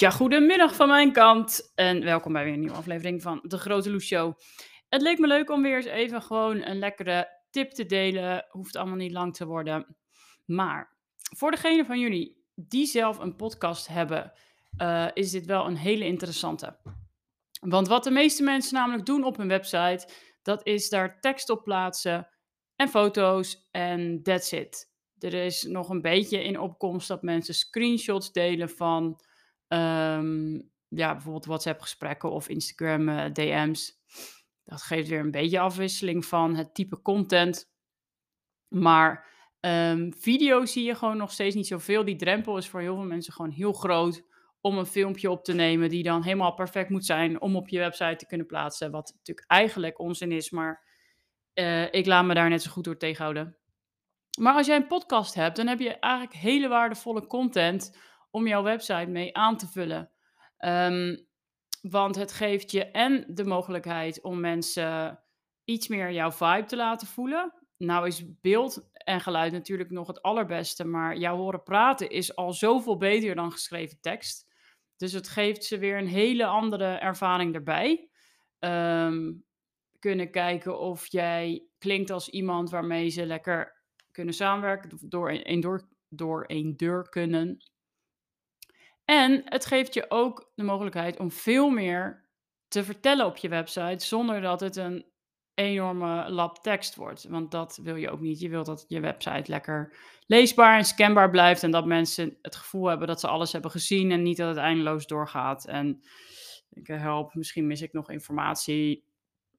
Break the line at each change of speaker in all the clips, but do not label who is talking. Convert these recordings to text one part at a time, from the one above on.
Ja, goedemiddag van mijn kant en welkom bij weer een nieuwe aflevering van De Grote Loes Show. Het leek me leuk om weer eens even gewoon een lekkere tip te delen. Hoeft allemaal niet lang te worden. Maar voor degene van jullie die zelf een podcast hebben, uh, is dit wel een hele interessante. Want wat de meeste mensen namelijk doen op hun website, dat is daar tekst op plaatsen en foto's en that's it. Er is nog een beetje in opkomst dat mensen screenshots delen van um, ja, bijvoorbeeld WhatsApp-gesprekken of Instagram uh, eh, DM's. Dat geeft weer een beetje afwisseling van het type content. Maar um, video zie je gewoon nog steeds niet zoveel. Die drempel is voor heel veel mensen gewoon heel groot om een filmpje op te nemen die dan helemaal perfect moet zijn om op je website te kunnen plaatsen. Wat natuurlijk eigenlijk onzin is, maar uh, ik laat me daar net zo goed door tegenhouden. Maar als jij een podcast hebt, dan heb je eigenlijk hele waardevolle content om jouw website mee aan te vullen. Um, want het geeft je en de mogelijkheid om mensen iets meer jouw vibe te laten voelen. Nou is beeld en geluid natuurlijk nog het allerbeste, maar jouw horen praten is al zoveel beter dan geschreven tekst. Dus het geeft ze weer een hele andere ervaring erbij. Um, kunnen kijken of jij klinkt als iemand waarmee ze lekker kunnen samenwerken, door een, door, door een deur kunnen. En het geeft je ook de mogelijkheid om veel meer te vertellen op je website zonder dat het een enorme lab tekst wordt. Want dat wil je ook niet. Je wilt dat je website lekker leesbaar en scanbaar blijft en dat mensen het gevoel hebben dat ze alles hebben gezien en niet dat het eindeloos doorgaat. En ik help, misschien mis ik nog informatie.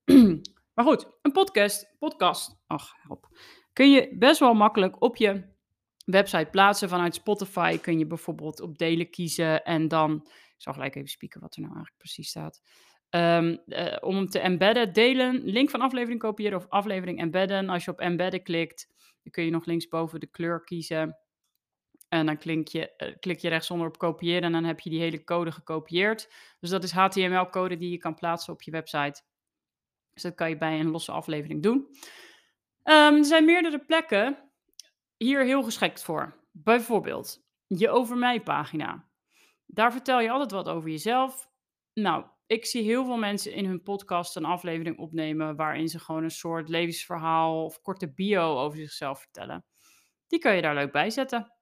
maar goed, een podcast, podcast, ach help, kun je best wel makkelijk op je website plaatsen. Vanuit Spotify kun je bijvoorbeeld op delen kiezen en dan, ik zal gelijk even spieken wat er nou eigenlijk precies staat. Um, uh, om te embedden, delen, link van aflevering kopiëren of aflevering embedden. Als je op embedden klikt, dan kun je nog linksboven de kleur kiezen. En dan klik je, uh, klik je rechtsonder op kopiëren en dan heb je die hele code gekopieerd. Dus dat is HTML-code die je kan plaatsen op je website. Dus dat kan je bij een losse aflevering doen. Um, er zijn meerdere plekken hier heel geschikt voor. Bijvoorbeeld je over mij pagina. Daar vertel je altijd wat over jezelf. Nou, ik zie heel veel mensen in hun podcast een aflevering opnemen waarin ze gewoon een soort levensverhaal of korte bio over zichzelf vertellen. Die kan je daar leuk bij zetten.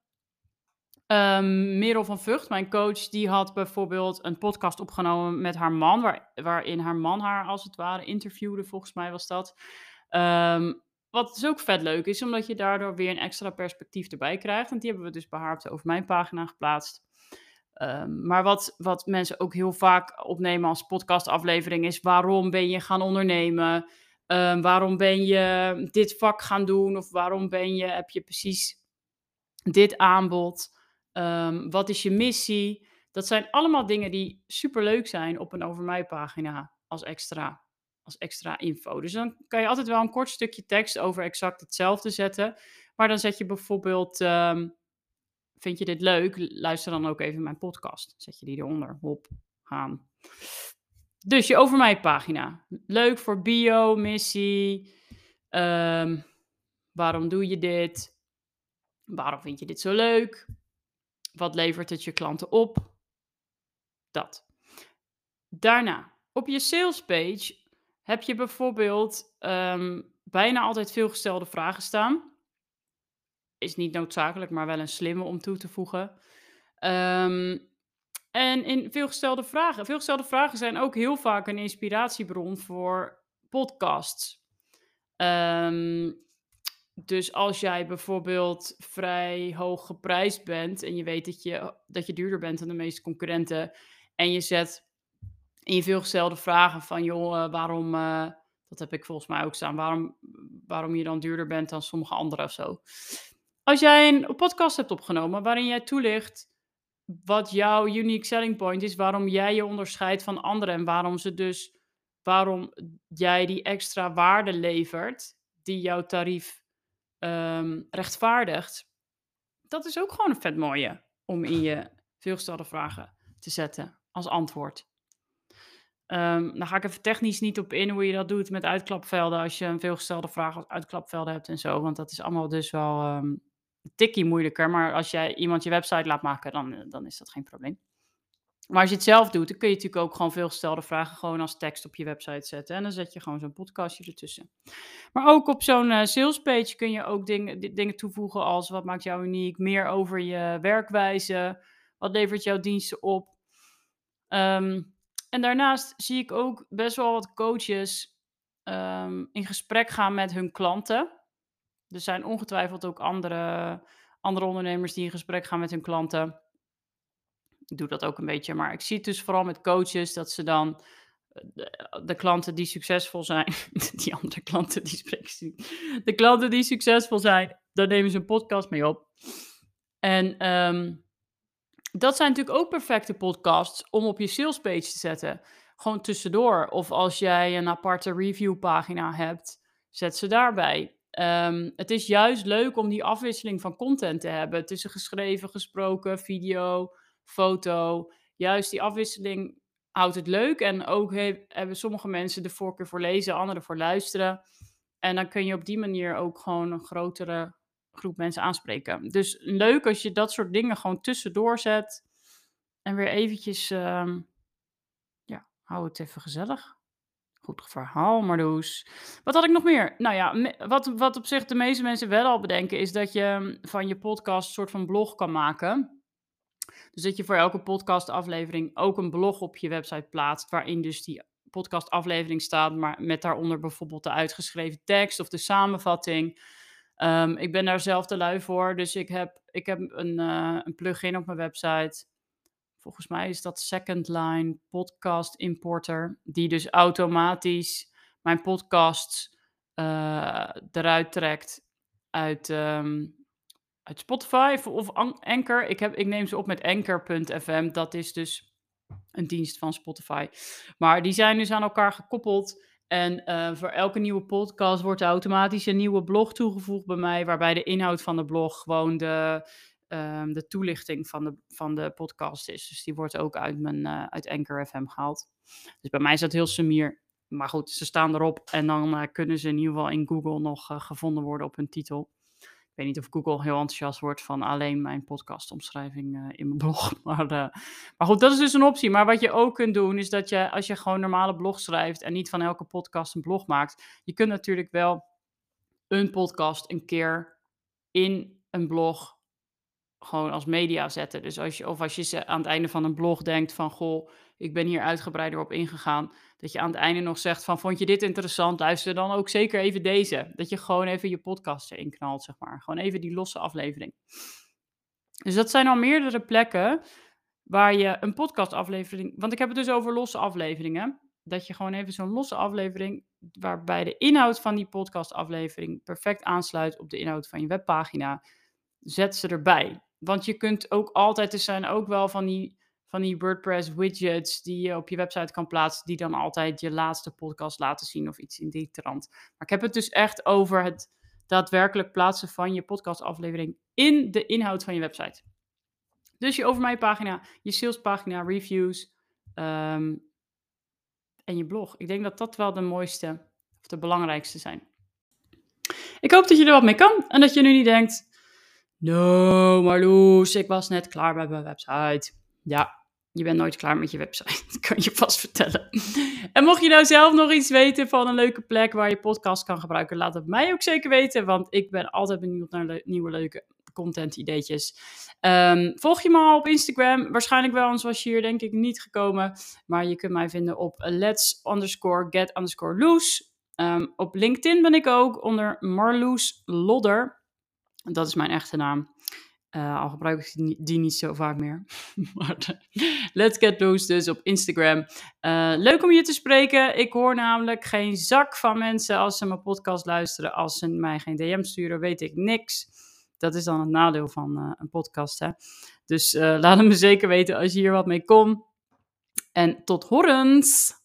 Um, Merel van Vught, mijn coach, die had bijvoorbeeld een podcast opgenomen met haar man, waar, waarin haar man haar als het ware interviewde, volgens mij was dat. Um, wat dus ook vet leuk is, omdat je daardoor weer een extra perspectief erbij krijgt. En die hebben we dus bij over mijn pagina geplaatst. Um, maar wat, wat mensen ook heel vaak opnemen als podcastaflevering is: waarom ben je gaan ondernemen? Um, waarom ben je dit vak gaan doen? Of waarom ben je, heb je precies dit aanbod? Um, wat is je missie? Dat zijn allemaal dingen die super leuk zijn op een over mij pagina als extra als extra info. Dus dan kan je altijd wel een kort stukje tekst over exact hetzelfde zetten. Maar dan zet je bijvoorbeeld, ehm, vind je dit leuk? Luister dan ook even mijn podcast. Zet je die eronder. Hop, gaan. Dus je over mij pagina. Leuk voor bio, missie. Ehm, waarom doe je dit? Waarom vind je dit zo leuk? Wat levert het je klanten op? Dat. Daarna, op je sales page heb je bijvoorbeeld um, bijna altijd veelgestelde vragen staan. Is niet noodzakelijk, maar wel een slimme om toe te voegen. Um, en in veelgestelde vragen. Veelgestelde vragen zijn ook heel vaak een inspiratiebron voor podcasts. Um, dus als jij bijvoorbeeld vrij hoog geprijsd bent en je weet dat je, dat je duurder bent dan de meeste concurrenten en je zet in je veelgestelde vragen van, joh, uh, waarom, uh, dat heb ik volgens mij ook staan, waarom, waarom je dan duurder bent dan sommige anderen of zo. Als jij een podcast hebt opgenomen waarin jij toelicht wat jouw unique selling point is, waarom jij je onderscheidt van anderen en waarom ze dus, waarom jij die extra waarde levert die jouw tarief um, rechtvaardigt, dat is ook gewoon een vet mooie om in je veelgestelde vragen te zetten als antwoord. Um, dan ga ik even technisch niet op in hoe je dat doet met uitklapvelden als je een veelgestelde vraag als uitklapvelden hebt en zo. Want dat is allemaal dus wel um, een tikkie moeilijker. Maar als jij iemand je website laat maken, dan, dan is dat geen probleem. Maar als je het zelf doet, dan kun je natuurlijk ook gewoon veel gestelde vragen gewoon als tekst op je website zetten. En dan zet je gewoon zo'n podcastje ertussen. Maar ook op zo'n uh, salespage kun je ook dingen, dingen toevoegen als wat maakt jou uniek, meer over je werkwijze, wat levert jouw diensten op. Ehm, en daarnaast zie ik ook best wel wat coaches um, in gesprek gaan met hun klanten. Er zijn ongetwijfeld ook andere, andere ondernemers die in gesprek gaan met hun klanten. Ik doe dat ook een beetje, maar ik zie het dus vooral met coaches dat ze dan eh, de, klanten die succesvol zijn, die andere klanten die spreken de klanten die succesvol zijn, daar nemen ze een podcast mee op. En um, dat zijn natuurlijk ook perfecte podcasts om op je salespage te zetten. Gewoon tussendoor. Of als jij een aparte reviewpagina hebt, zet ze daarbij. Um, het is juist leuk om die afwisseling van content te hebben. Tussen geschreven, gesproken, video, foto. Juist die afwisseling houdt het leuk. En ook hebben sommige mensen de voorkeur voor lezen, anderen voor luisteren. En dan kun je op die manier ook gewoon een grotere groep mensen aanspreken. Dus leuk als je dat soort dingen gewoon tussendoor zet. En weer eventjes, um, ja, hou het even gezellig. Goed verhaal, Marloes. Wat had ik nog meer? Nou ja, wat, wat op zich de meeste mensen wel al bedenken, is dat je ehm, van je podcast een soort van blog kan maken. Dus dat je voor elke podcastaflevering ook een blog op je website plaatst, waarin dus die podcastaflevering staat, maar met daaronder bijvoorbeeld de uitgeschreven tekst of de samenvatting. Um, ik ben daar zelf te lui voor, dus ik heb, ik heb een, uh, een plugin op mijn website. Volgens mij is dat Second Line Podcast Importer, die dus automatisch mijn podcasts uh, eruit trekt uit, um, uit Spotify of Anchor. Ik, heb, ik neem ze op met Anchor.fm, dat is dus een dienst van Spotify. Maar die zijn dus aan elkaar gekoppeld. En uh, voor elke nieuwe podcast wordt er automatisch een nieuwe blog toegevoegd bij mij, waarbij de inhoud van de blog gewoon de, um, de toelichting van de, van de podcast is. Dus die wordt ook uit, mijn, uh, uit Anchor FM gehaald. Dus bij mij is dat heel sumier. Maar goed, ze staan erop en dan uh, kunnen ze in ieder geval in Google nog gevonden worden op hun titel weet niet of Google heel enthousiast wordt van alleen mijn podcastomschrijving uh, in mijn blog. Maar, uh, maar goed, dat is dus een optie. Maar wat je ook kunt doen, is dat je als je gewoon normale blog schrijft en niet van elke podcast een blog maakt, je kunt natuurlijk wel een podcast een keer in een blog gewoon als media zetten. Dus als je, of als je aan het einde van een blog denkt van, goh, ik ben hier uitgebreider op ingegaan. Dat je aan het einde nog zegt van, vond je dit interessant? Luister dan ook zeker even deze. Dat je gewoon even je podcast erin knalt, zeg maar. Gewoon even die losse aflevering. Dus dat zijn al meerdere plekken waar je een podcastaflevering... Want ik heb het dus over losse afleveringen. Dat je gewoon even zo'n losse aflevering... waarbij de inhoud van die podcastaflevering perfect aansluit op de inhoud van je webpagina... Zet ze erbij. Want je kunt ook altijd, er zijn ook wel van die van die WordPress widgets die je op je website kan plaatsen, die dan altijd je laatste podcast laten zien of iets in die trant. Maar ik heb het dus echt over het daadwerkelijk plaatsen van je podcastaflevering in de inhoud van je website. Dus je over mijn pagina, je salespagina, reviews um, en je blog. Ik denk dat dat wel de mooiste of de belangrijkste zijn. Ik hoop dat je er wat mee kan en dat je nu niet denkt: No, Marloes, ik was net klaar bij mijn website. Ja, je bent nooit klaar met je website, dat kan je vast vertellen. En mocht je nou zelf nog iets weten van een leuke plek waar je podcast kan gebruiken, laat het mij ook zeker weten, want ik ben altijd benieuwd naar nieuwe leuke content ideetjes. Um, volg je me al op Instagram? Waarschijnlijk wel, anders was je hier denk ik niet gekomen. Maar je kunt mij vinden op let's underscore get underscore loose. Um, op LinkedIn ben ik ook onder Marloes Lodder. Dat is mijn echte naam. Uh, al gebruik ik die niet zo vaak meer. maar let's get loose dus op Instagram. Uh, leuk om je te spreken. Ik hoor namelijk geen zak van mensen als ze mijn podcast luisteren. Als ze mij geen DM sturen, weet ik niks. Dat is dan het nadeel van een podcast. Hè? Dus laat het me zeker weten als je hier wat mee komt. En tot horens!